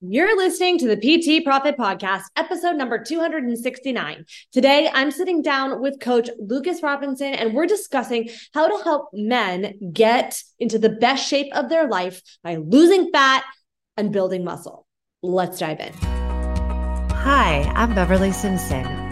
You're listening to the PT Profit Podcast, episode number 269. Today, I'm sitting down with Coach Lucas Robinson, and we're discussing how to help men get into the best shape of their life by losing fat and building muscle. Let's dive in. Hi, I'm Beverly Simpson,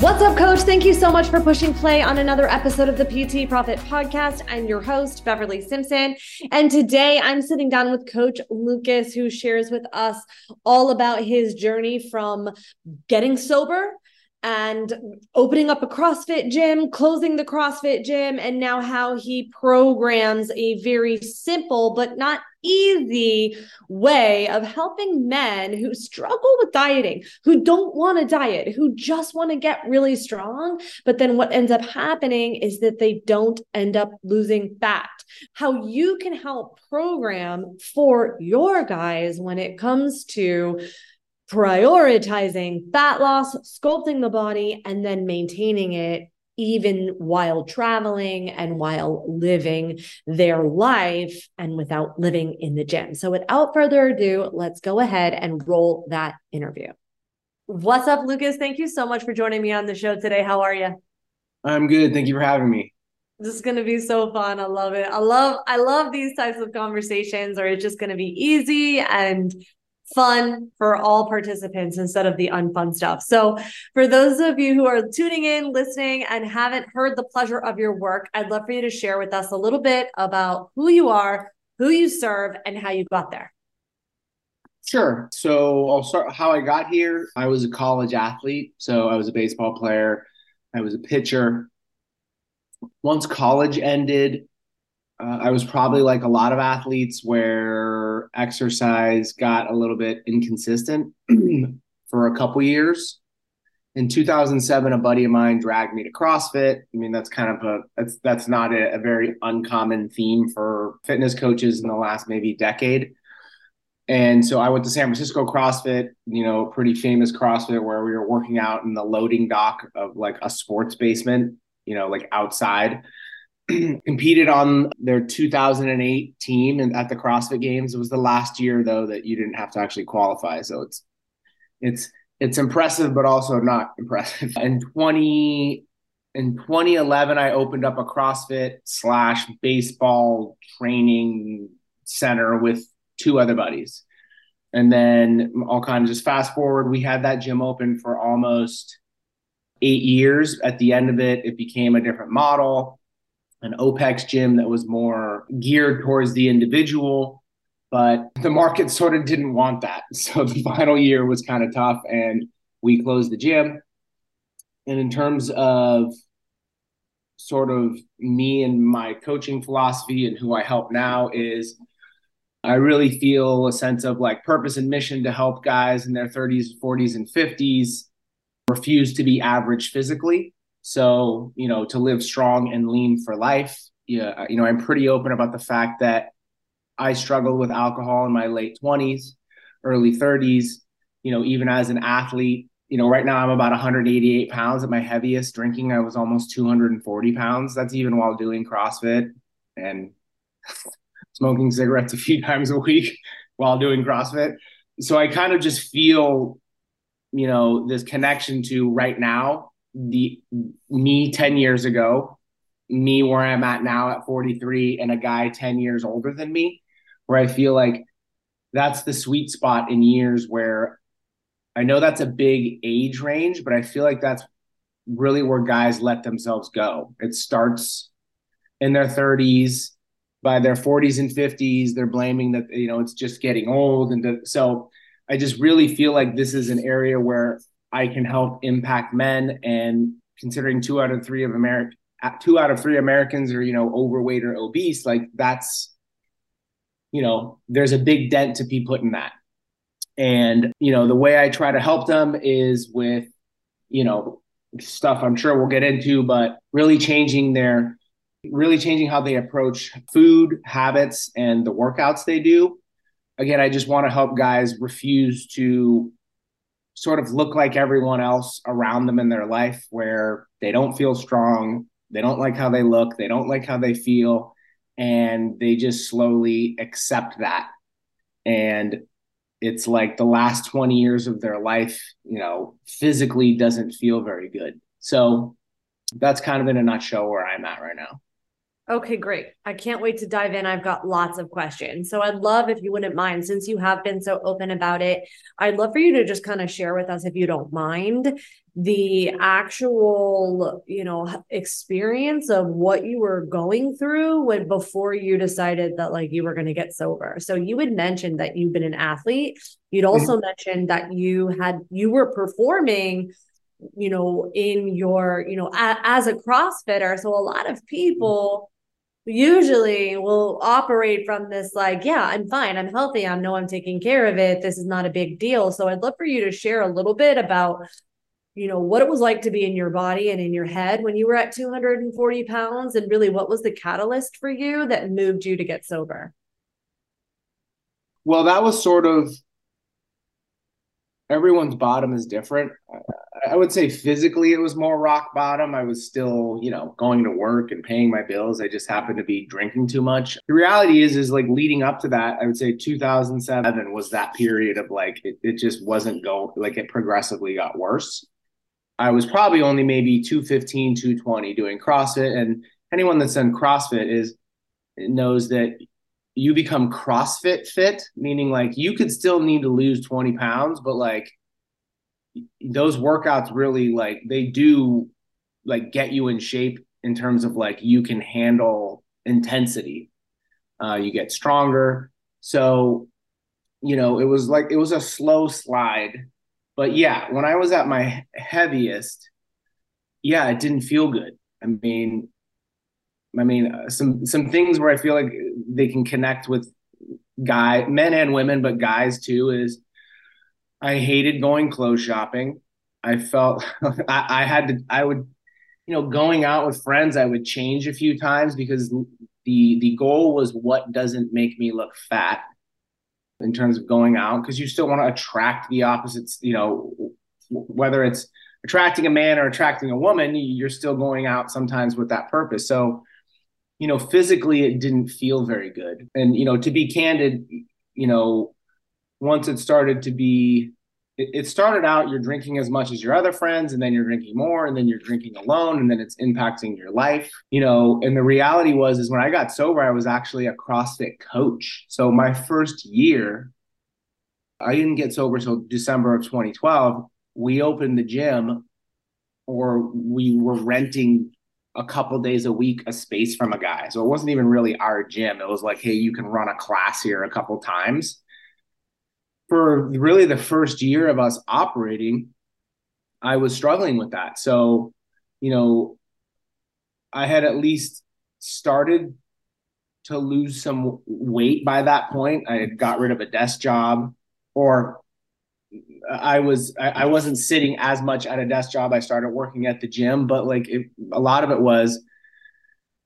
What's up, coach? Thank you so much for pushing play on another episode of the PT Profit Podcast. I'm your host, Beverly Simpson. And today I'm sitting down with Coach Lucas, who shares with us all about his journey from getting sober and opening up a CrossFit gym, closing the CrossFit gym, and now how he programs a very simple but not easy way of helping men who struggle with dieting, who don't want to diet, who just want to get really strong. But then what ends up happening is that they don't end up losing fat. How you can help program for your guys when it comes to prioritizing fat loss, sculpting the body, and then maintaining it even while traveling and while living their life and without living in the gym. So, without further ado, let's go ahead and roll that interview. What's up, Lucas? Thank you so much for joining me on the show today. How are you? I'm good. Thank you for having me. This is going to be so fun. I love it. I love I love these types of conversations or it's just going to be easy and fun for all participants instead of the unfun stuff. So, for those of you who are tuning in, listening, and haven't heard the pleasure of your work, I'd love for you to share with us a little bit about who you are, who you serve, and how you got there. Sure. So, I'll start how I got here. I was a college athlete. So, I was a baseball player, I was a pitcher. Once college ended, uh, I was probably like a lot of athletes where exercise got a little bit inconsistent for a couple years. In 2007, a buddy of mine dragged me to CrossFit. I mean, that's kind of a that's that's not a, a very uncommon theme for fitness coaches in the last maybe decade. And so I went to San Francisco CrossFit, you know, pretty famous CrossFit where we were working out in the loading dock of like a sports basement, you know, like outside competed on their 2008 team and at the CrossFit Games. It was the last year though that you didn't have to actually qualify, so it's it's it's impressive, but also not impressive. In 20 in 2011, I opened up a CrossFit slash baseball training center with two other buddies. And then I'll kind of just fast forward. We had that gym open for almost eight years. At the end of it, it became a different model an OPEX gym that was more geared towards the individual, but the market sort of didn't want that. So the final year was kind of tough and we closed the gym. And in terms of sort of me and my coaching philosophy and who I help now is I really feel a sense of like purpose and mission to help guys in their 30s, 40s, and 50s refuse to be average physically so, you know, to live strong and lean for life, yeah, you know, I'm pretty open about the fact that I struggled with alcohol in my late 20s, early 30s, you know, even as an athlete. You know, right now I'm about 188 pounds. At my heaviest drinking, I was almost 240 pounds. That's even while doing CrossFit and smoking cigarettes a few times a week while doing CrossFit. So I kind of just feel, you know, this connection to right now the me 10 years ago, me where I'm at now at 43, and a guy 10 years older than me, where I feel like that's the sweet spot in years where I know that's a big age range, but I feel like that's really where guys let themselves go. It starts in their 30s, by their 40s and 50s, they're blaming that, you know, it's just getting old. And so I just really feel like this is an area where I can help impact men. And considering two out of three of America, two out of three Americans are you know overweight or obese, like that's you know there's a big dent to be put in that. And, you know, the way I try to help them is with, you know, stuff I'm sure we'll get into, but really changing their, really changing how they approach food habits and the workouts they do. Again, I just want to help guys refuse to sort of look like everyone else around them in their life where they don't feel strong, they don't like how they look, they don't like how they feel, and they just slowly accept that. And it's like the last 20 years of their life, you know, physically doesn't feel very good. So that's kind of in a nutshell where I'm at right now. Okay, great. I can't wait to dive in. I've got lots of questions. So I'd love if you wouldn't mind, since you have been so open about it, I'd love for you to just kind of share with us, if you don't mind, the actual, you know, experience of what you were going through when before you decided that like you were going to get sober. So you had mentioned that you've been an athlete. You'd mm-hmm. also mm-hmm. mentioned that you had you were performing you know in your you know a, as a crossfitter so a lot of people usually will operate from this like yeah i'm fine i'm healthy i know i'm taking care of it this is not a big deal so i'd love for you to share a little bit about you know what it was like to be in your body and in your head when you were at 240 pounds and really what was the catalyst for you that moved you to get sober well that was sort of everyone's bottom is different. I would say physically it was more rock bottom. I was still, you know, going to work and paying my bills. I just happened to be drinking too much. The reality is, is like leading up to that, I would say 2007 was that period of like, it, it just wasn't going, like it progressively got worse. I was probably only maybe 215, 220 doing CrossFit. And anyone that's done CrossFit is knows that you become CrossFit fit, meaning like you could still need to lose 20 pounds, but like those workouts really like they do like get you in shape in terms of like you can handle intensity. Uh, you get stronger. So, you know, it was like it was a slow slide. But yeah, when I was at my heaviest, yeah, it didn't feel good. I mean, I mean, uh, some some things where I feel like they can connect with guy men and women, but guys too. Is I hated going clothes shopping. I felt I, I had to. I would, you know, going out with friends. I would change a few times because the the goal was what doesn't make me look fat in terms of going out because you still want to attract the opposites. You know, whether it's attracting a man or attracting a woman, you're still going out sometimes with that purpose. So you know, physically it didn't feel very good. And, you know, to be candid, you know, once it started to be, it, started out you're drinking as much as your other friends, and then you're drinking more, and then you're drinking alone, and then it's impacting your life, you know. And the reality was, is when I got sober, I was actually a CrossFit coach. So my first year, I didn't get sober until December of 2012. We opened the gym, or we were renting a couple days a week a space from a guy. So it wasn't even really our gym. It was like, hey, you can run a class here a couple times. For really the first year of us operating, I was struggling with that. So, you know, I had at least started to lose some weight by that point. I had got rid of a desk job or I was I, wasn't sitting as much at a desk job. I started working at the gym, but like it, a lot of it was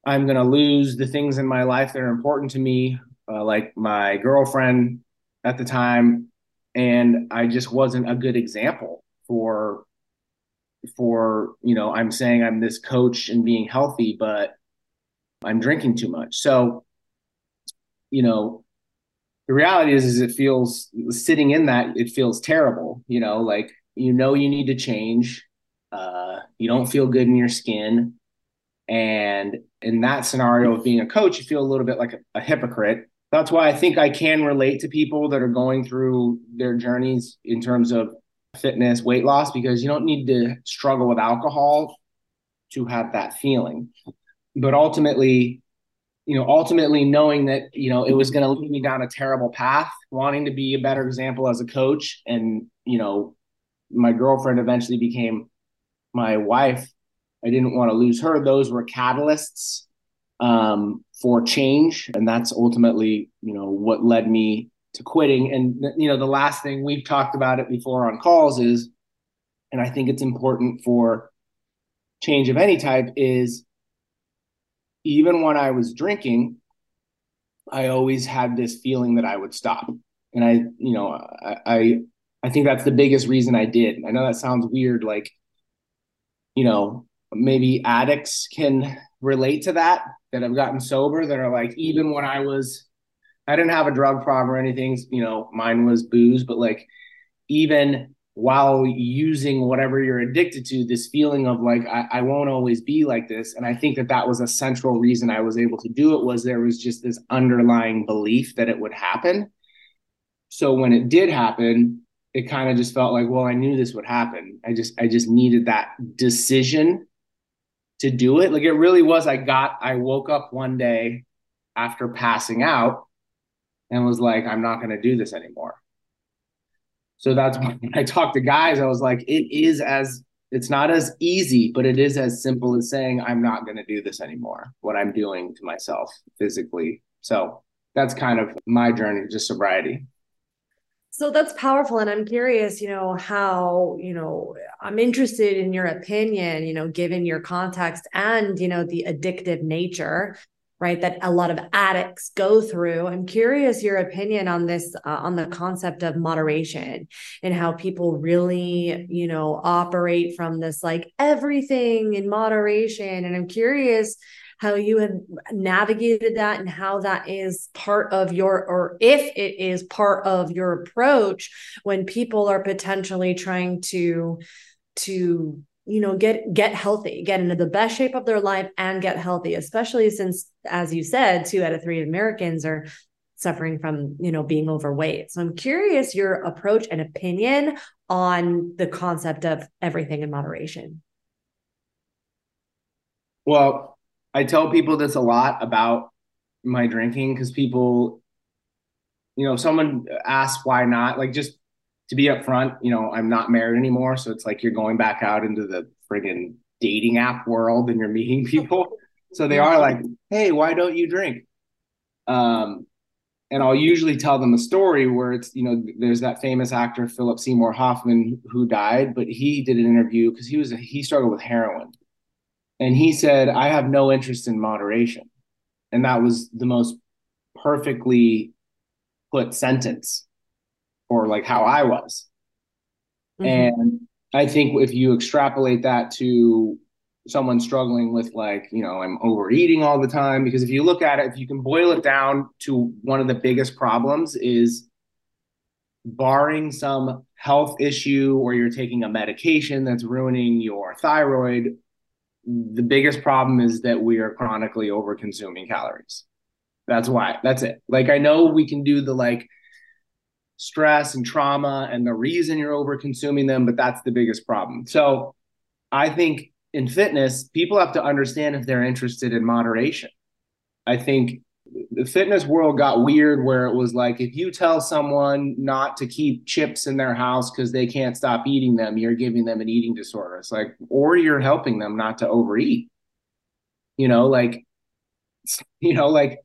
I'm gonna lose the things in my life that are important to me, uh, like my girlfriend at the time, and I just wasn't a good example for for you know I'm saying I'm this coach and being healthy, but I'm drinking too much. So you know the reality is is it feels sitting in that it feels terrible you know like you know you need to change. Uh, you don't feel good in your skin. And in that scenario of being a coach you feel a little bit like a, a hypocrite that's why i think i can relate to people that are going through their journeys in terms of fitness weight loss because you don't need to struggle with alcohol to have that feeling but ultimately you know, ultimately knowing that, you know, it was going to lead me down a terrible path, wanting to be a better example as a coach. And, you know, my girlfriend eventually became my wife. I didn't want to lose her. Those were catalysts um, for change. And that's ultimately, you know, what led me to quitting. And you know, the last thing we've talked about it before on calls is, and I think it's important for change of any type is even when I was drinking, I always had this feeling that I would stop. And I, you know, I, I, I think that's the biggest reason I did. I know that sounds weird, like, you know, maybe addicts can relate to that, that have gotten sober, that are like, even when I was, I didn't have a drug problem or anything, you know, mine was booze, but like, even while using whatever you're addicted to, this feeling of like, I, I won't always be like this. And I think that that was a central reason I was able to do it was there was just this underlying belief that it would happen. So when it did happen, it kind of just felt like, well, I knew this would happen. I just, I just needed that decision to do it. Like it really was, I got, I woke up one day after passing out and was like, I'm not going to do this anymore. So that's when I talked to guys, I was like, it is as it's not as easy, but it is as simple as saying, I'm not going to do this anymore, what I'm doing to myself physically. So that's kind of my journey to sobriety. So that's powerful. And I'm curious, you know, how, you know, I'm interested in your opinion, you know, given your context and, you know, the addictive nature right that a lot of addicts go through i'm curious your opinion on this uh, on the concept of moderation and how people really you know operate from this like everything in moderation and i'm curious how you have navigated that and how that is part of your or if it is part of your approach when people are potentially trying to to you know get get healthy get into the best shape of their life and get healthy especially since as you said two out of three americans are suffering from you know being overweight. So i'm curious your approach and opinion on the concept of everything in moderation. Well i tell people this a lot about my drinking because people you know someone asks why not like just to be upfront, you know, I'm not married anymore. So it's like you're going back out into the friggin' dating app world and you're meeting people. So they are like, hey, why don't you drink? Um, and I'll usually tell them a story where it's, you know, there's that famous actor, Philip Seymour Hoffman, who died, but he did an interview because he was, he struggled with heroin. And he said, I have no interest in moderation. And that was the most perfectly put sentence for like how I was. Mm-hmm. And I think if you extrapolate that to someone struggling with like, you know, I'm overeating all the time, because if you look at it, if you can boil it down to one of the biggest problems is barring some health issue or you're taking a medication that's ruining your thyroid, the biggest problem is that we are chronically over consuming calories. That's why. That's it. Like I know we can do the like stress and trauma and the reason you're over consuming them, but that's the biggest problem. So I think in fitness, people have to understand if they're interested in moderation. I think the fitness world got weird where it was like if you tell someone not to keep chips in their house because they can't stop eating them, you're giving them an eating disorder. It's like, or you're helping them not to overeat. You know, like, you know, like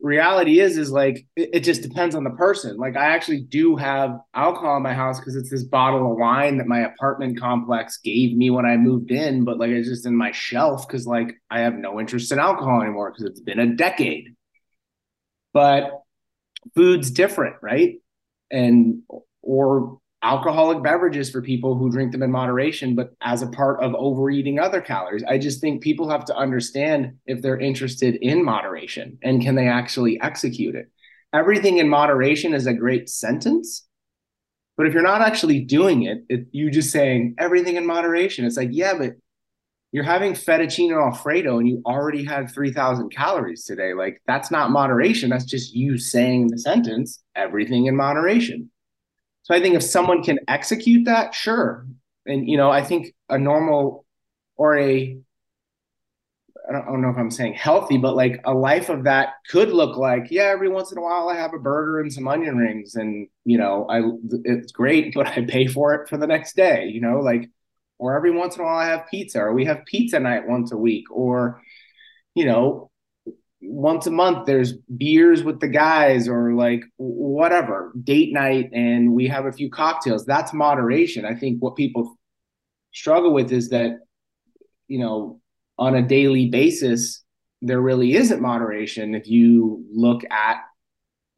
reality is is like it, it, just depends on the person like i actually do have alcohol in my house because it's this bottle of wine that my apartment complex gave me when i moved in but like it's just in my shelf because like i have no interest in alcohol anymore because it's been a decade but food's different right and or alcoholic beverages for people who drink them in moderation, but as a part of overeating other calories. I just think people have to understand if they're interested in moderation and can they actually execute it. Everything in moderation is a great sentence. But if you're not actually doing it, it you just saying everything in moderation. It's like, yeah, but you're having fettuccine alfredo and you already had 3000 calories today. Like that's not moderation. That's just you saying the sentence, everything in moderation so I think if someone can execute that, sure. And you know, I think a normal or a I don't, I don't know if I'm saying healthy, but like a life of that could look like, yeah, every once in a while I have a burger and some onion rings, and you know, I it's great, but I pay for it for the next day, you know, like, or every once in a while I have pizza, or we have pizza night once a week, or you know, once a month there's beers with the guys or like whatever date night and we have a few cocktails. That's moderation. I think what people struggle with is that you know on a daily basis there really isn't moderation if you look at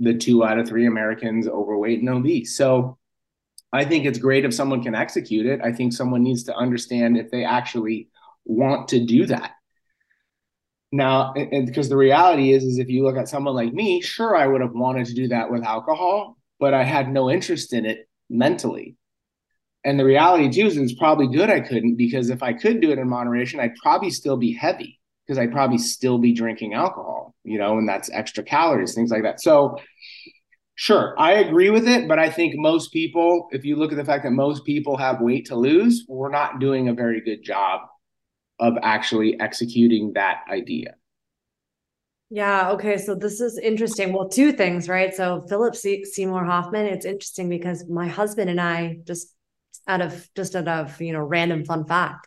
the two out of three americans overweight and obese. So i think it's great if someone can execute it i think someone needs to understand if they actually want to do that now, because the reality is, is if you look at someone like me, sure, I would have wanted to do that with alcohol, but I had no interest in it mentally. And the reality too is it's probably good I couldn't because if I could do it in moderation, I'd probably still be heavy because I'd probably still be drinking alcohol, you know, and that's extra calories, things like that. So sure, I agree with it, but I think most people, if you look at the fact that most people have weight to lose, we're not doing a very good job of actually executing that idea. Yeah. Okay. So this is interesting. Well, two things, right? So Philip Seymour Hoffman. It's interesting because my husband and I just out of just out of you know random fun fact,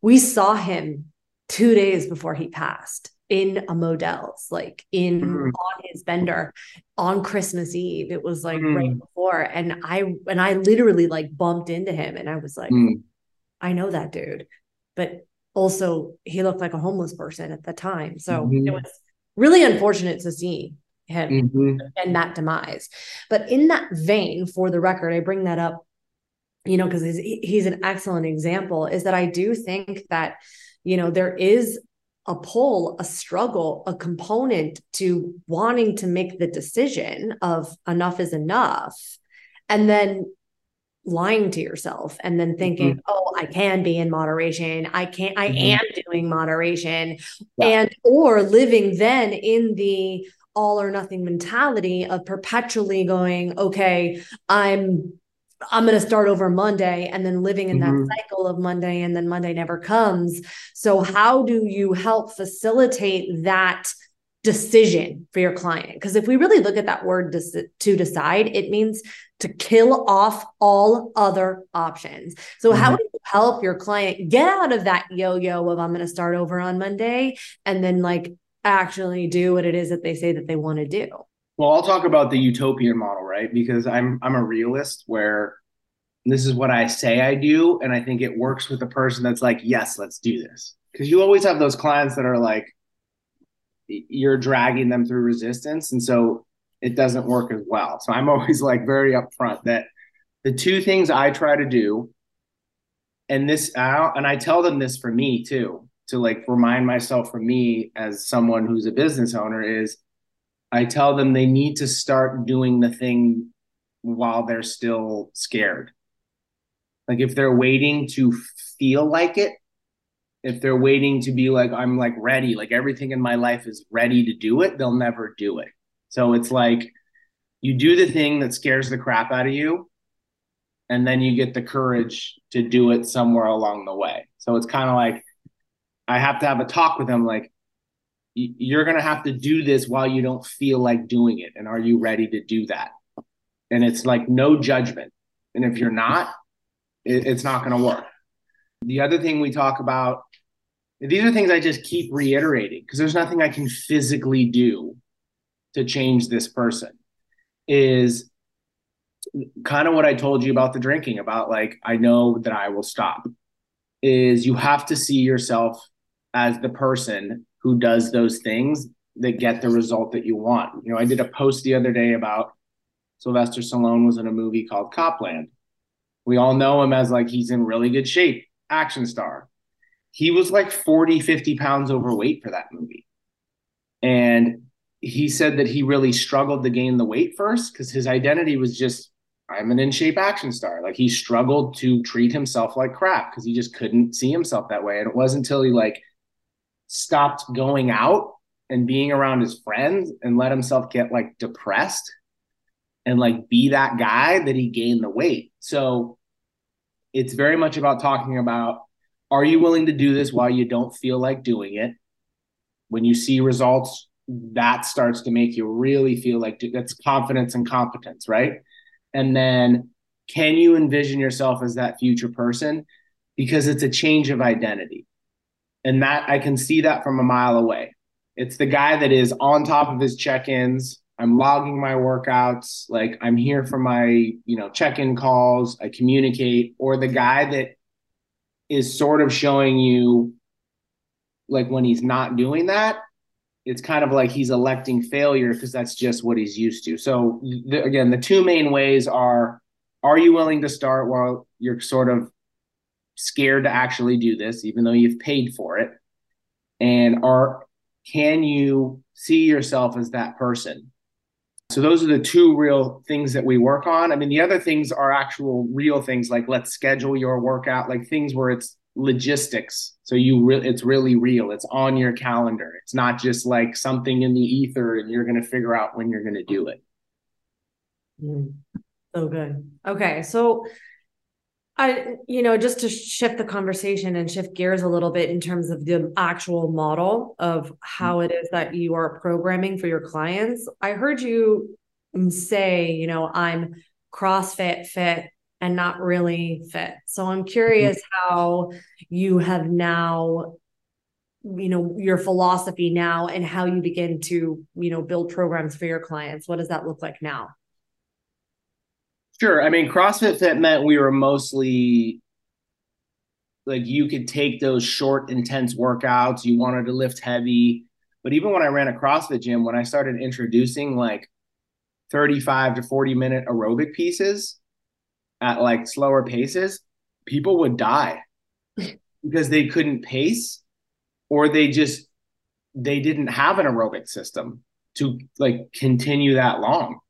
we saw him two days before he passed in a Modell's, like in mm-hmm. on his bender on Christmas Eve. It was like mm-hmm. right before, and I and I literally like bumped into him, and I was like, mm-hmm. I know that dude, but also he looked like a homeless person at the time. So mm-hmm. it was really unfortunate to see him mm-hmm. and that demise. But in that vein, for the record, I bring that up, you know, because he's, he's an excellent example, is that I do think that, you know, there is a pull, a struggle, a component to wanting to make the decision of enough is enough. And then lying to yourself and then thinking, mm-hmm. oh, I can be in moderation. I can't, I mm-hmm. am doing moderation. Yeah. And or living then in the all or nothing mentality of perpetually going, okay, I'm I'm going to start over Monday and then living in mm-hmm. that cycle of Monday and then Monday never comes. So how do you help facilitate that decision for your client? Because if we really look at that word to decide, it means to kill off all other options. So, mm-hmm. how do you help your client get out of that yo yo of I'm going to start over on Monday and then like actually do what it is that they say that they want to do? Well, I'll talk about the utopian model, right? Because I'm I'm a realist where this is what I say I do, and I think it works with the person that's like, yes, let's do this. Because you always have those clients that are like, you're dragging them through resistance, and so it doesn't work as well. So I'm always like very upfront that the two things I try to do, and this, and I tell them this for me too, to like remind myself for me as someone who's a business owner is I tell them they need to start doing the thing while they're still scared. Like if they're waiting to feel like it, if they're waiting to be like, I'm like ready, like everything in my life is ready to do it, they'll never do it. So it's like you do the thing that scares the crap out of you, and then you get the courage to do it somewhere along the way. So it's kind of like I have to have a talk with them like, you're going to have to do this while you don't feel like doing it. And are you ready to do that? And it's like no judgment. And if you're not, it, it's not going to work. The other thing we talk about, these are things I just keep reiterating because there's nothing I can physically do to change this person is kind of what I told you about the drinking about like I know that I will stop is you have to see yourself as the person who does those things that get the result that you want. You know, I did a post the other day about Sylvester Stallone was in a movie called Copland. We all know him as like he's in really good shape, action star. He was like 40, 50 pounds overweight for that movie. And he said that he really struggled to gain the weight first because his identity was just I'm an in shape action star. Like he struggled to treat himself like crap because he just couldn't see himself that way. And it wasn't until he like stopped going out and being around his friends and let himself get like depressed and like be that guy that he gained the weight. So it's very much about talking about are you willing to do this while you don't feel like doing it? When you see results, that starts to make you really feel like that's confidence and competence, right? And then can you envision yourself as that future person? Because it's a change of identity. And that I can see that from a mile away. It's the guy that is on top of his check-ins. I'm logging my workouts, like I'm here for my, you know, check-in calls, I communicate, or the guy that is sort of showing you like when he's not doing that, it's kind of like he's electing failure because that's just what he's used to. So the, again, the two main ways are are you willing to start while you're sort of scared to actually do this even though you've paid for it? And are can you see yourself as that person? So those are the two real things that we work on. I mean, the other things are actual real things like let's schedule your workout, like things where it's logistics. So you it's really real. It's on your calendar. It's not just like something in the ether and you're going to figure out when you're going to do it. Mm, so good. Okay, so I, you know, just to shift the conversation and shift gears a little bit in terms of the actual model of how it is that you are programming for your clients. I heard you say, you know, I'm CrossFit fit and not really fit. So I'm curious mm-hmm. how you have now you know your philosophy now and how you begin to you know build programs for your clients what does that look like now Sure. I mean, CrossFit Fit meant we were mostly like you could take those short, intense workouts. You wanted to lift heavy. But even when I ran a CrossFit gym, when I started introducing like 35 to 40 minute aerobic pieces at like slower paces, people would die because they couldn't pace or they just they didn't have an aerobic system to like continue that long.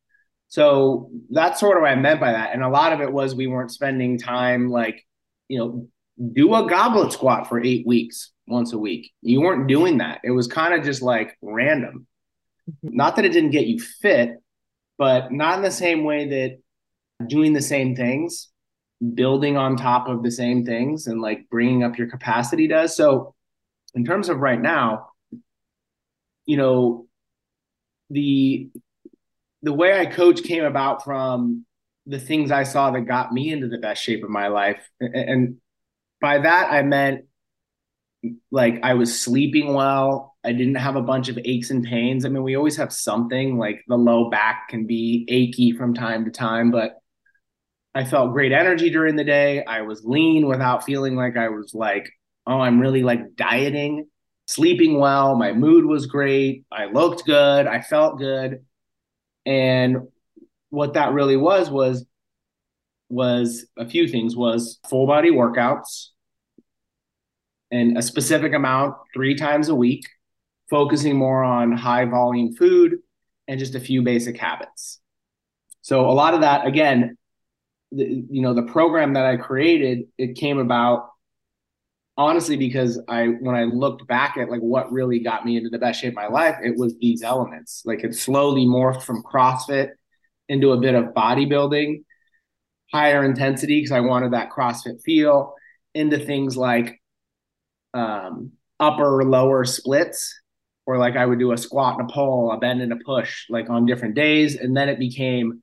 So that's sort of what I meant by that. And a lot of it was we weren't spending time like, you know, do a goblet squat for eight weeks once a week. You weren't doing that. It was kind of just like random. Mm-hmm. Not that it didn't get you fit, but not in the same way that doing the same things, building on top of the same things and like bringing up your capacity does. So, in terms of right now, you know, the the way I coach came about from the things I saw that got me into the best shape of my life. And by that, I meant like I was sleeping well. I didn't have a bunch of aches and pains. I mean, we always have something like the low back can be achy from time to time, but I felt great energy during the day. I was lean without feeling like I was like, oh, I'm really like dieting, sleeping well. My mood was great. I looked good. I felt good. And what that really was was was a few things was full body workouts and a specific amount three times a week, focusing more on high volume food and just a few basic habits. So a lot of that again, the, you know, the program that I created, it came about honestly because i when i looked back at like what really got me into the best shape of my life it was these elements. Like it slowly morphed from crossfit into a bit of bodybuilding higher intensity because i wanted that crossfit feel into things like um, upper lower splits or like i would do a squat and a pull a bend and a push like on different days and then it became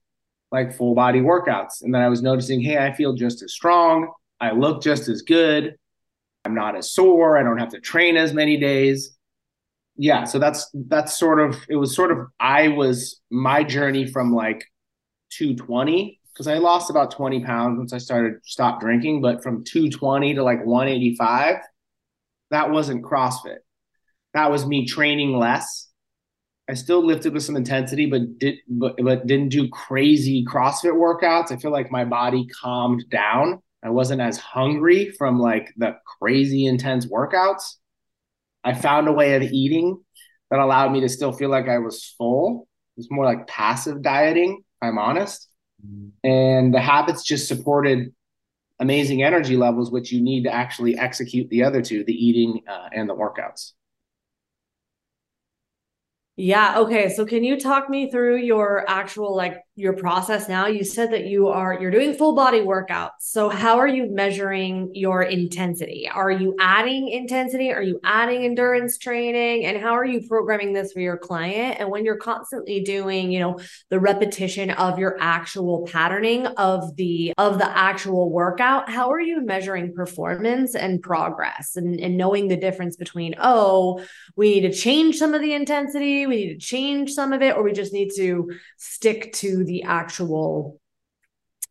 like full body workouts. And then i was noticing hey i feel just as strong. I look just as good I'm not as sore. I don't have to train as many days. Yeah, so that's that's sort of it was sort of I was my journey from like 220 because I lost about 20 pounds once I started stop drinking, but from 220 to like 185, that wasn't CrossFit. That was me training less. I still lifted with some intensity, but did but, but didn't do crazy CrossFit workouts. I feel like my body calmed down I wasn't as hungry from like the crazy intense workouts. I found a way of eating that allowed me to still feel like I was full. It's more like passive dieting, I'm honest. Mm-hmm. And the habits just supported amazing energy levels, which you need to actually execute the other two the eating uh, and the workouts. Yeah. Okay. So can you talk me through your actual like your process now. You said that you are you're doing full body workouts. So how are you measuring your intensity? Are you adding intensity? Are you adding endurance training? And how are you programming this for your client? And when you're constantly doing you know the repetition of your actual patterning of the of the actual workout how are you measuring performance and progress and, and knowing the difference between oh we need to change some of the intensity we need to change some of it or we just need to stick to the actual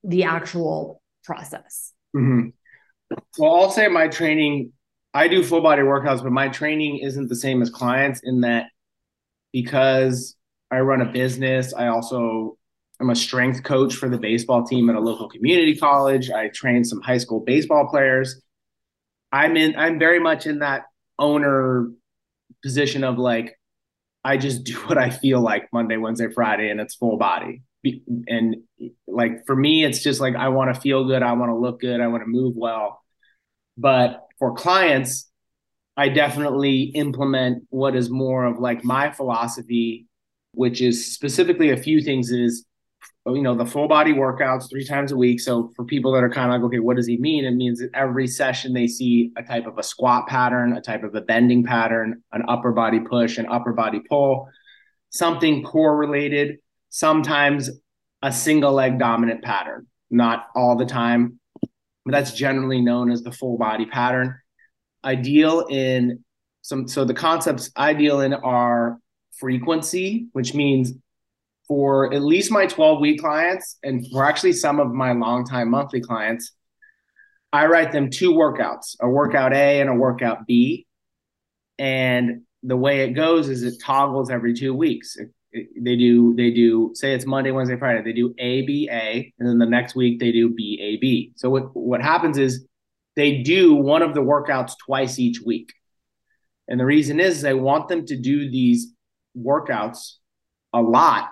the actual process. Mm-hmm. well i'll say my training i do full body workouts but my training isn't the same as clients in that because i run a business i also i'm a strength coach for the baseball team at a local community college. I train some high school baseball players. I'm in i'm very much in that owner position of like I just do what I feel like Monday, Wednesday, Friday, and it's full body and like for me it's just like i want to feel good i want to look good i want to move well. But for clients i definitely implement what is more of like my philosophy which is specifically a few things is you know the full body workouts three times a week. So for people that are kind of like okay what does he mean? It means that every session they see a type of a squat pattern a type of a bending pattern an upper body push an upper body pull something core related sometimes a single leg dominant pattern, not all the time, but that's generally known as the full body pattern. Ideal in some, so the concepts ideal in are frequency, which means for at least my 12 week clients, and for actually some of my long time monthly clients, I write them two workouts, a workout A and a workout B. And the way it goes is it toggles every two weeks. It they do they do say it's Monday, Wednesday, Friday. They do A B A, and then the next week they do B A B. So what what happens is they do one of the workouts twice each week, and the reason is they want them to do these workouts a lot,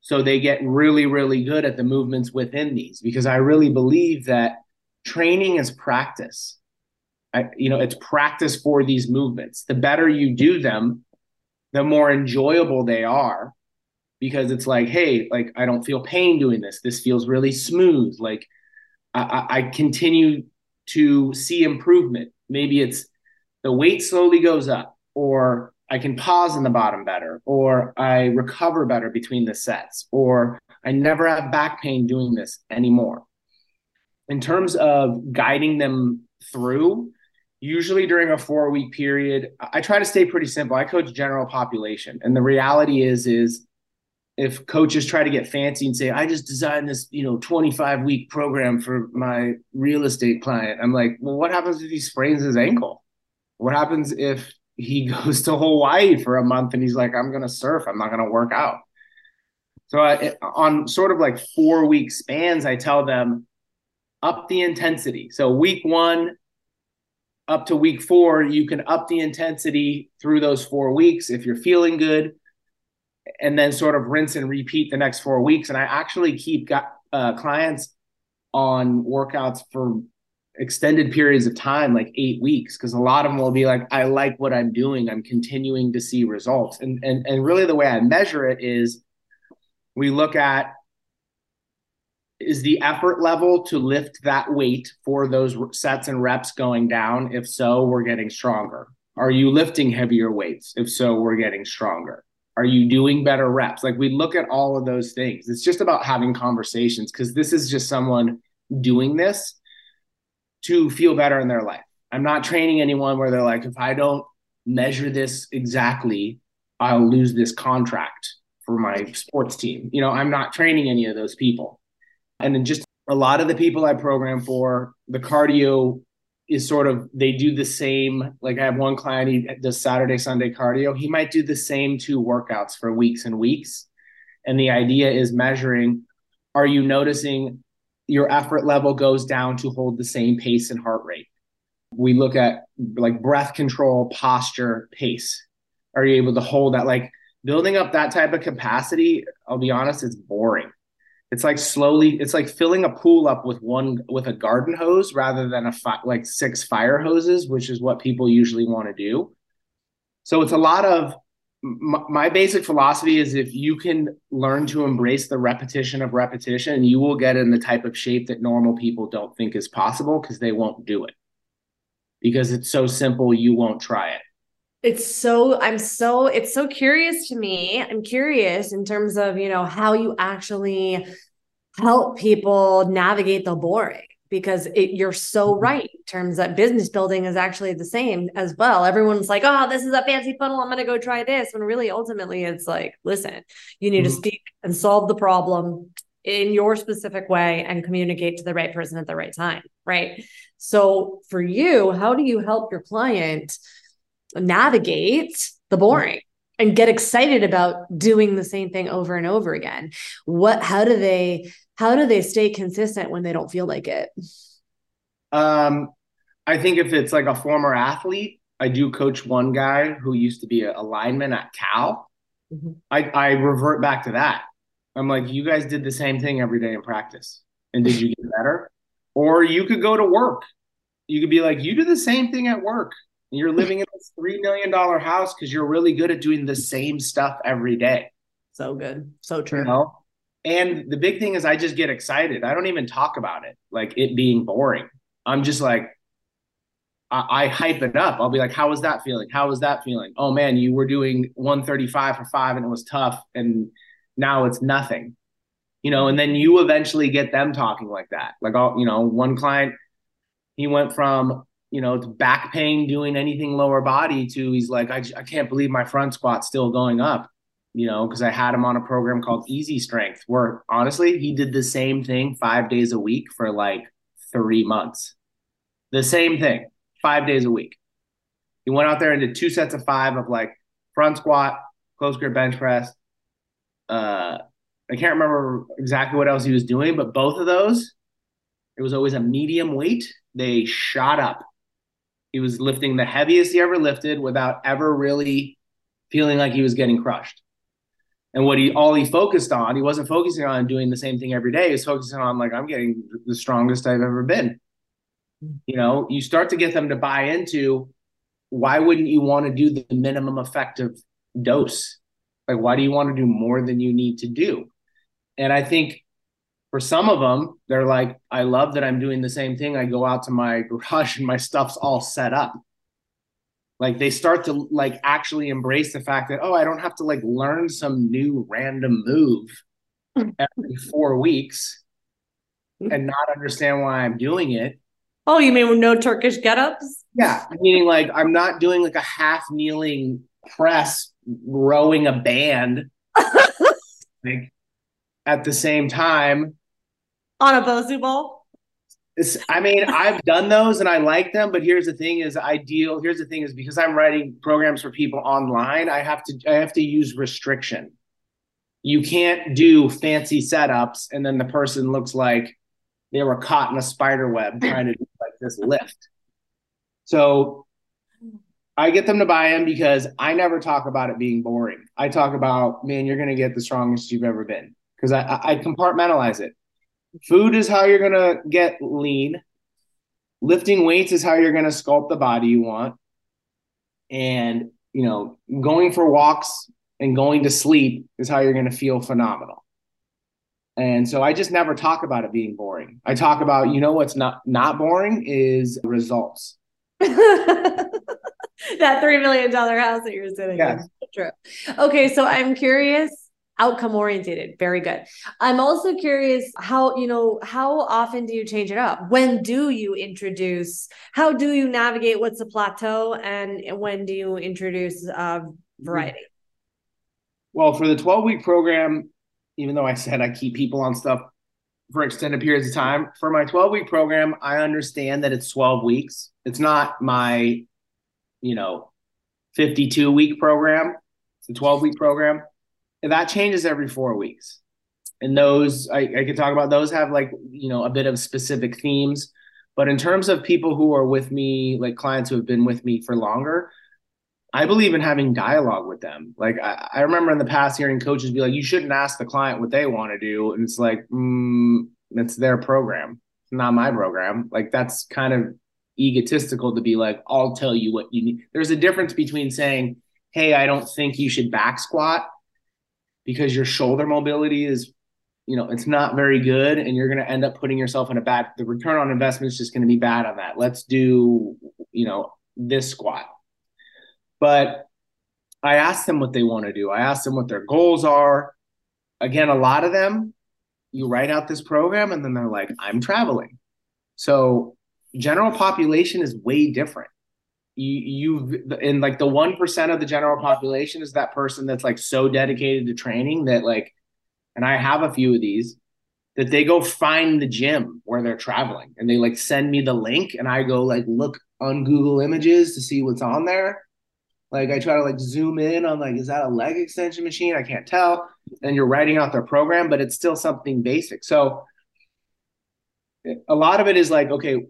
so they get really really good at the movements within these. Because I really believe that training is practice. I, you know, it's practice for these movements. The better you do them, the more enjoyable they are because it's like, hey, like I don't feel pain doing this. This feels really smooth. Like I, I continue to see improvement. Maybe it's the weight slowly goes up, or I can pause in the bottom better, or I recover better between the sets, or I never have back pain doing this anymore. In terms of guiding them through, usually during a four week period i try to stay pretty simple. I coach general population. And the reality is is if coaches try to get fancy and say i just designed this you know 25 week program for my real estate client i'm like well what happens if he sprains his ankle? What happens if he goes to hawaii for a month and he's like i'm going to surf. I'm not going to work out so I, on sort of like four week spans i tell them up the intensity. So week one up to week four, you can up the intensity through those four weeks if you're feeling good, and then sort of rinse and repeat the next four weeks. And I actually keep got, uh, clients on workouts for extended periods of time, like eight weeks, because a lot of them will be like, I like what I'm doing. I'm continuing to see results. And, and, and really the way I measure it is we look at is the effort level to lift that weight for those sets and reps going down? If so, we're getting stronger. Are you lifting heavier weights? If so, we're getting stronger. Are you doing better reps? Like we look at all of those things. It's just about having conversations because this is just someone doing this to feel better in their life. I'm not training anyone where they're like, if I don't measure this exactly, I'll lose this contract for my sports team. You know, I'm not training any of those people. And then just a lot of the people I program for, the cardio is sort of they do the same. Like I have one client, he does Saturday, Sunday cardio. He might do the same two workouts for weeks and weeks. And the idea is measuring are you noticing your effort level goes down to hold the same pace and heart rate? We look at like breath control, posture, pace. Are you able to hold that? Like building up that type of capacity, I'll be honest, it's boring it's like slowly it's like filling a pool up with one with a garden hose rather than a fi- like six fire hoses which is what people usually want to do so it's a lot of my basic philosophy is if you can learn to embrace the repetition of repetition, you will get in the type of shape that normal people don't think is possible because they won't do it. Because it's so simple, you won't try it. It's so, I'm so, it's so curious to me. I'm curious in terms of, you know, how you actually help people navigate the boring because it, you're so mm-hmm. right in terms that business building is actually the same as well. Everyone's like, oh, this is a fancy funnel. I'm going to go try this. When really, ultimately, it's like, listen, you need mm-hmm. to speak and solve the problem in your specific way and communicate to the right person at the right time. Right. So, for you, how do you help your client navigate the boring? and get excited about doing the same thing over and over again. What how do they how do they stay consistent when they don't feel like it? Um i think if it's like a former athlete i do coach one guy who used to be a, lineman at cal. Mm-hmm. i i revert back to that. I'm like you guys did the same thing every day in practice and did you get better? Or you could go to work. You could be like you do the same thing at work and you're living in this $3 million house because you're really good at doing the same stuff every day. So good. So true. You know? And the big thing is, I just get excited. I don't even talk about it, like it being boring. I'm just like, I, I hype it up. I'll be like, how was that feeling? How was that feeling? Oh man, you were doing 135 for five and it was tough. And now it's nothing, you know, and then you eventually get them talking like that. Like, I'll, you know, one client, he went from you know, it's back pain doing anything lower body to he's like, I, I can't believe my front squat's still going up, you know, because I had him on a program called Easy Strength, where honestly, he did the same thing five days a week for like three months. The same thing, five days a week. He went out there and did two sets of five of like front squat, close grip bench press. Uh, I can't remember exactly what else he was doing, but both of those, it was always a medium weight. They shot up he was lifting the heaviest he ever lifted without ever really feeling like he was getting crushed. And what he all he focused on, he wasn't focusing on doing the same thing every day. He was focusing on like I'm getting the strongest I've ever been. You know, you start to get them to buy into why wouldn't you want to do the minimum effective dose? Like why do you want to do more than you need to do? And I think for some of them, they're like, I love that I'm doing the same thing. I go out to my garage and my stuff's all set up. Like they start to like actually embrace the fact that, oh, I don't have to like learn some new random move every four weeks and not understand why I'm doing it. Oh, you mean no Turkish get-ups? Yeah. Meaning like I'm not doing like a half kneeling press rowing a band like at the same time on a ball? It's, I mean, I've done those and I like them, but here's the thing: is ideal. Here's the thing: is because I'm writing programs for people online, I have to I have to use restriction. You can't do fancy setups and then the person looks like they were caught in a spider web trying to do like this lift. So I get them to buy them because I never talk about it being boring. I talk about, man, you're going to get the strongest you've ever been because I, I compartmentalize it. Food is how you're going to get lean. Lifting weights is how you're going to sculpt the body you want. And, you know, going for walks and going to sleep is how you're going to feel phenomenal. And so I just never talk about it being boring. I talk about, you know, what's not not boring is results. that three million dollar house that you're sitting yes. in. True. Okay, so I'm curious outcome oriented very good. I'm also curious how you know how often do you change it up? When do you introduce how do you navigate what's a plateau and when do you introduce uh, variety? Well for the 12 week program even though i said i keep people on stuff for extended periods of time for my 12 week program i understand that it's 12 weeks. It's not my you know 52 week program. It's a 12 week program that changes every four weeks. And those I, I could talk about those have like, you know, a bit of specific themes. But in terms of people who are with me, like clients who have been with me for longer, I believe in having dialogue with them. Like I, I remember in the past hearing coaches be like, you shouldn't ask the client what they want to do. And it's like, mm, it's their program, not my program. Like that's kind of egotistical to be like, I'll tell you what you need. There's a difference between saying, hey, I don't think you should back squat because your shoulder mobility is, you know, it's not very good and you're going to end up putting yourself in a bad, the return on investment is just going to be bad on that. Let's do, you know, this squat. But I asked them what they want to do. I asked them what their goals are. Again, a lot of them, you write out this program and then they're like, I'm traveling. So general population is way different you you in like the 1% of the general population is that person that's like so dedicated to training that like and I have a few of these that they go find the gym where they're traveling and they like send me the link and I go like look on Google Images to see what's on there. Like I try to like zoom in on like is that a leg extension machine? I can't tell. And you're writing out their program, but it's still something basic. So a lot of it is like okay,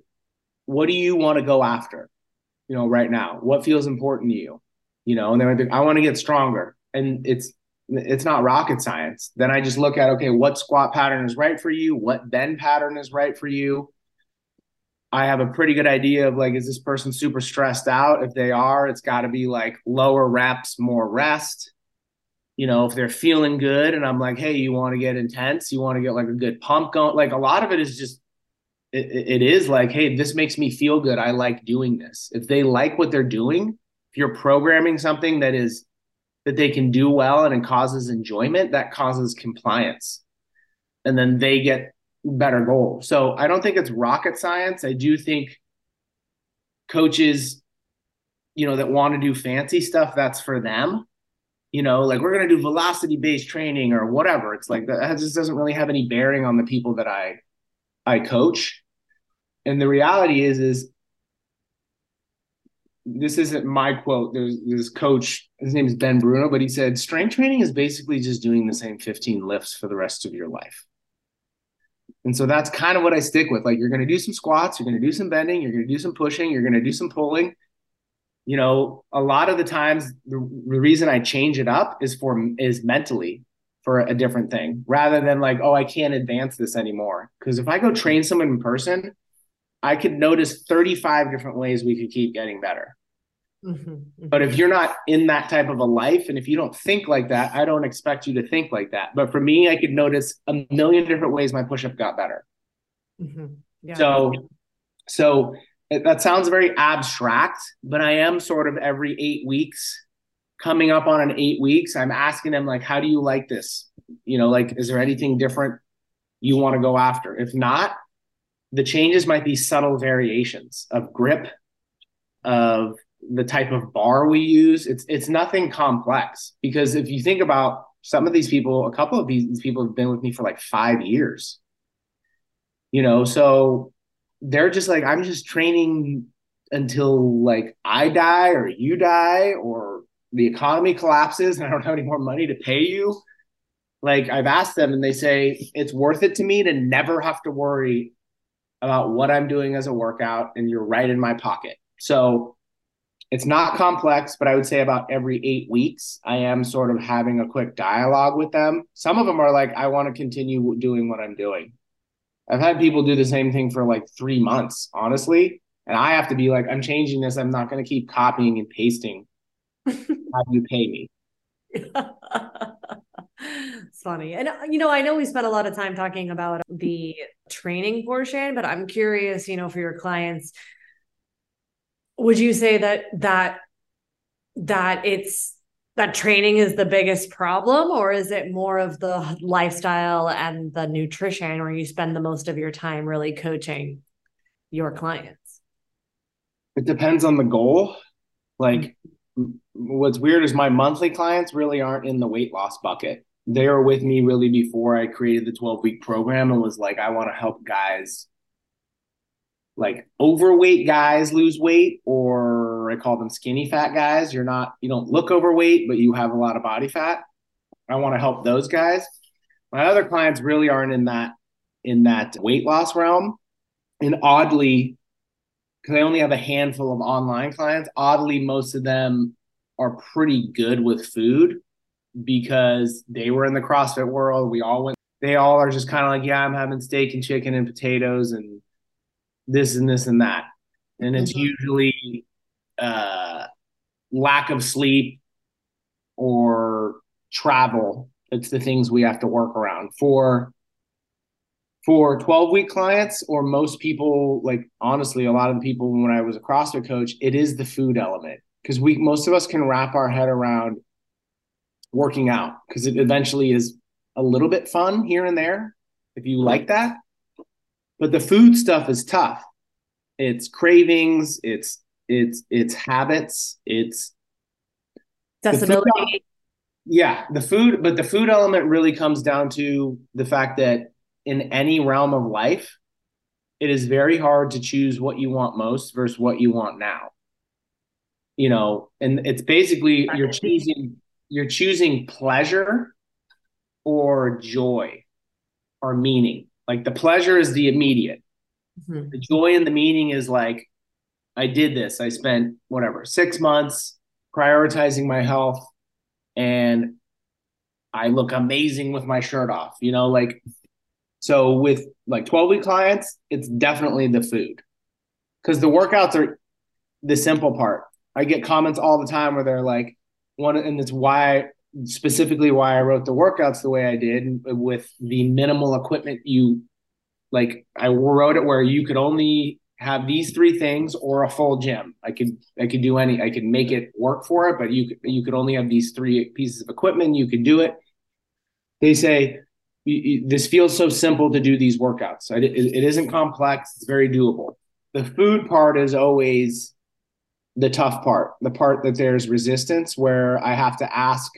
what do you want to go after? You know, right now? What feels important to you? You know, and then I, I want to get stronger. And it's it's not rocket science. Then I just look at okay, what squat pattern is right for you? What bend pattern is right for you? I have a pretty good idea of like, is this person super stressed out? If they are, it's got to be like lower reps, more rest. You know, if they're feeling good and I'm like, hey, you want to get intense, you want to get like a good pump going. Like a lot of it is just it, it is like, hey, this makes me feel good. I like doing this. If they like what they're doing, if you're programming something that is that they can do well and it causes enjoyment, that causes compliance. And then they get better goals. So I don't think it's rocket science. I do think coaches, you know, that want to do fancy stuff, that's for them. You know, like we're going to do velocity based training or whatever. It's like that just doesn't really have any bearing on the people that I I coach and the reality is is this isn't my quote. There's this coach, his name is Ben Bruno, but he said strength training is basically just doing the same 15 lifts for the rest of your life. And so that's kind of what I stick with. Like you're going to do some squats, you're going to do some bending, you're going to do some pushing, you're going to do some pulling. You know, a lot of the times the, the reason I change it up is for is mentally for a different thing rather than like, oh, I can't advance this anymore. Because if I go train someone in person, I could notice 35 different ways we could keep getting better. Mm-hmm, mm-hmm. But if you're not in that type of a life, and if you don't think like that, I don't expect you to think like that. But for me, I could notice a million different ways my pushup got better. Mm-hmm. Yeah. So, so it, that sounds very abstract, but I am sort of every eight weeks coming up on an eight weeks. I'm asking them like, how do you like this? You know, like, is there anything different you want to go after? If not, the changes might be subtle variations of grip, of the type of bar we use. It's it's nothing complex because if you think about some of these people, a couple of these, people have been with me for like five years. You know, so they're just like, I'm just training until like I die or you die or the economy collapses and I don't have any more money to pay you. Like I've asked them and they say it's worth it to me to never have to worry about what I'm doing as a workout, and you're right in my pocket. So it's not complex, but I would say about every eight weeks, I am sort of having a quick dialogue with them. Some of them are like, I want to continue doing what I'm doing. I've had people do the same thing for like three months, honestly. And I have to be like, I'm changing this. I'm not going to keep copying and pasting. How do you pay me? It's funny. And, uh, you know, I know we spent a lot of time talking about the training portion, but I'm curious, you know, for your clients, would you say that, that, that it's, that training is the biggest problem, or is it more of the lifestyle and the nutrition where you spend the most of your time really coaching your clients? It depends on the goal. Like, what's weird is my monthly clients really aren't in the weight loss bucket they were with me really before I created the 12 week program and was like, I want to help guys like overweight guys lose weight, or I call them skinny fat guys. You're not, you don't look overweight, but you have a lot of body fat. I want to help those guys. My other clients really aren't in that in that weight loss realm. And oddly, because I only have a handful of online clients, oddly, most of them are pretty good with food because they were in the CrossFit world. We all went, they all are just kind of like, yeah, I'm having steak and chicken and potatoes and this and this and that. And it's mm-hmm. usually uh, lack of sleep, or travel. It's the things we have to work around for for 12 week clients or most people like honestly a lot of the people when I was a CrossFit coach, it is the food element because we most of us can wrap our head around working out because it eventually is a little bit fun here and there if you like that. But the food stuff is tough. It's cravings, it's it's it's habits, it's accessibility. yeah, the food, but the food element really comes down to the fact that in any realm of life, it is very hard to choose what you want most versus what you want now. You know, and it's basically you're choosing you're choosing pleasure or joy or meaning. Like the pleasure is the immediate. Mm-hmm. The joy and the meaning is like, I did this. I spent whatever, six months prioritizing my health and I look amazing with my shirt off, you know, like so with like 12 week clients, it's definitely the food. Cuz the workouts are the simple part. I get comments all the time where they're like one and it's why specifically why I wrote the workouts the way I did with the minimal equipment you like I wrote it where you could only have these three things or a full gym. I could I could do any I could make it work for it, but you could you could only have these three pieces of equipment. You could do it. They say this feels so simple to do these workouts. It, it isn't complex. It's very doable. The food part is always the tough part, the part that there's resistance where I have to ask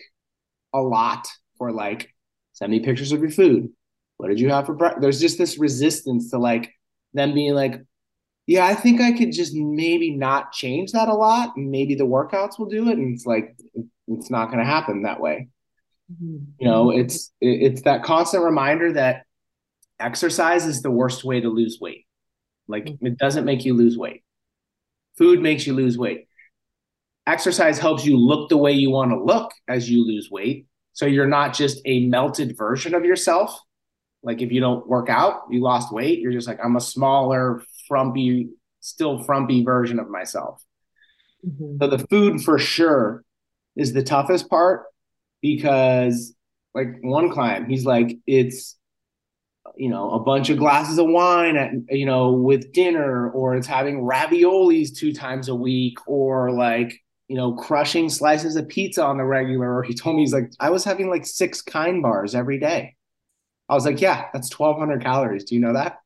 a lot for like, send me pictures of your food. What did you have for breakfast? There's just this resistance to like them being like, yeah, I think I could just maybe not change that a lot. Maybe the workouts will do it. And it's like, it's not going to happen that way. Mm-hmm. You know, it's, it's that constant reminder that exercise is the worst way to lose weight. Like mm-hmm. it doesn't make you lose weight. Food makes you lose weight. Exercise helps you look the way you want to look as you lose weight. So you're not just a melted version of yourself. Like if you don't work out, you lost weight, you're just like, I'm a smaller, frumpy, still frumpy version of myself. Mm-hmm. So the food for sure is the toughest part because like one client, he's like, it's you know a bunch of glasses of wine at you know with dinner or it's having raviolis two times a week or like you know crushing slices of pizza on the regular. Or he told me he's like i was having like six kind bars every day. I was like yeah that's 1200 calories. Do you know that?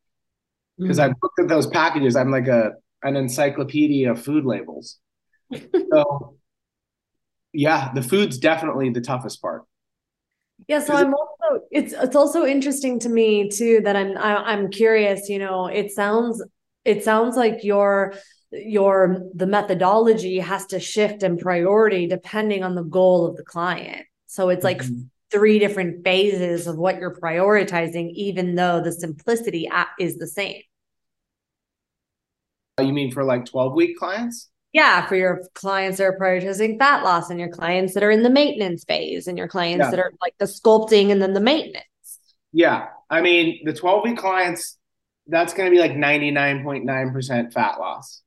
Because mm-hmm. i looked at those packages i'm like a an encyclopedia of food labels. So yeah the food's definitely the toughest part. Yeah, so I'm also it's it's also interesting to me too that I'm I, am i am curious. You know, it sounds it sounds like your your the methodology has to shift in priority depending on the goal of the client. So it's like mm-hmm. three different phases of what you're prioritizing, even though the simplicity is the same. You mean for like 12 week clients? Yeah, for your clients that are prioritizing fat loss and your clients that are in the maintenance phase and your clients yeah. that are like the sculpting and then the maintenance. Yeah. I mean, the 12 week clients, that's going to be like 99.9% fat loss.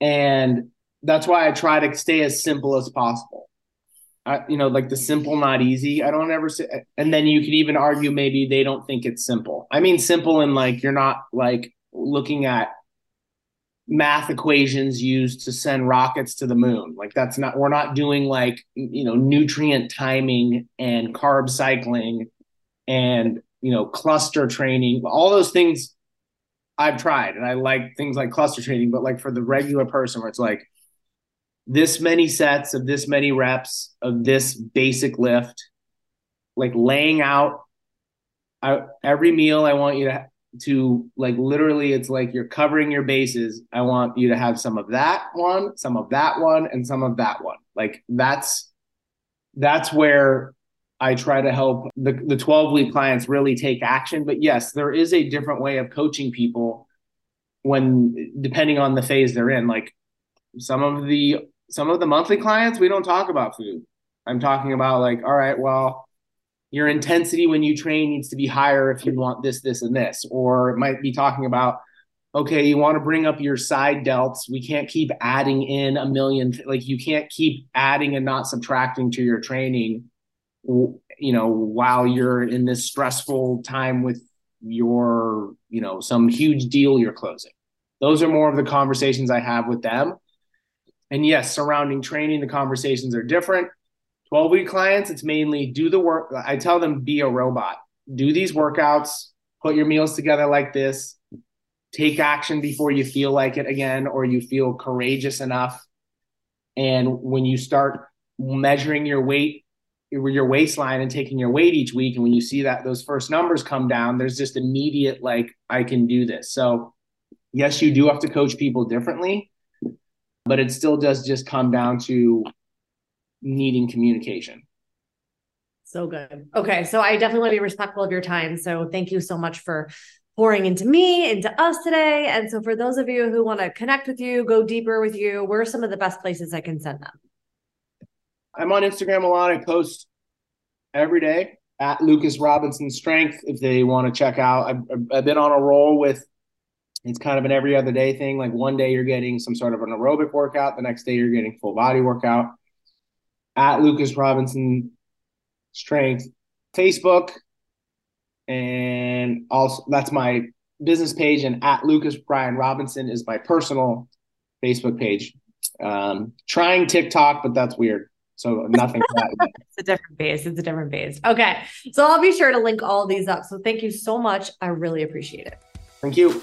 And that's why I try to stay as simple as possible. I, you know, like the simple, not easy. I don't ever say, and then you could even argue maybe they don't think it's simple. I mean, simple and like you're not like looking at math equations used to send rockets to the moon. Like that's not we're not doing like you know nutrient timing and carb cycling and you know cluster training. All those things I've tried and I like things like cluster training, but like for the regular person where it's like this many sets of this many reps of this basic lift, like laying out I, every meal I want you to to like literally it's like you're covering your bases. I want you to have some of that one some of that one and some of that one. Like that's that's where i try to help the, the 12 week clients really take action. But yes there is a different way of coaching people when depending on the phase they're in. Like some of the some of the monthly clients we don't talk about food. I'm talking about like all right well your intensity when you train needs to be higher if you want this, this, and this. Or it might be talking about okay, you want to bring up your side delts. We can't keep adding in a million, like you can't keep adding and not subtracting to your training, you know, while you're in this stressful time with your, you know, some huge deal you're closing. Those are more of the conversations I have with them. And yes, surrounding training, the conversations are different. 12 week clients, it's mainly do the work. I tell them be a robot, do these workouts, put your meals together like this, take action before you feel like it again or you feel courageous enough and when you start measuring your weight your waistline and taking your weight each week and when you see that those first numbers come down there's just immediate like i can do this so yes you do have to coach people differently but it still does just come down to needing communication so good okay so i definitely want to be respectful of your time so thank you so much for pouring into me, into us today. And so, for those of you who want to connect with you, go deeper with you, where are some of the best places I can send them? I'm on Instagram a lot. I post every day at Lucas Robinson Strength if they want to check out. I've, I've been on a roll with it's kind of an every other day thing. Like one day you're getting some sort of an aerobic workout, the next day you're getting full body workout. At Lucas Robinson Strength, Facebook, and also that's my business page and at lucas brian robinson is my personal facebook page. Um trying tiktok but that's weird. So nothing it's a different base it's a different base okay. So i'll be sure to link all these up. So thank you so much. I really appreciate it. Thank you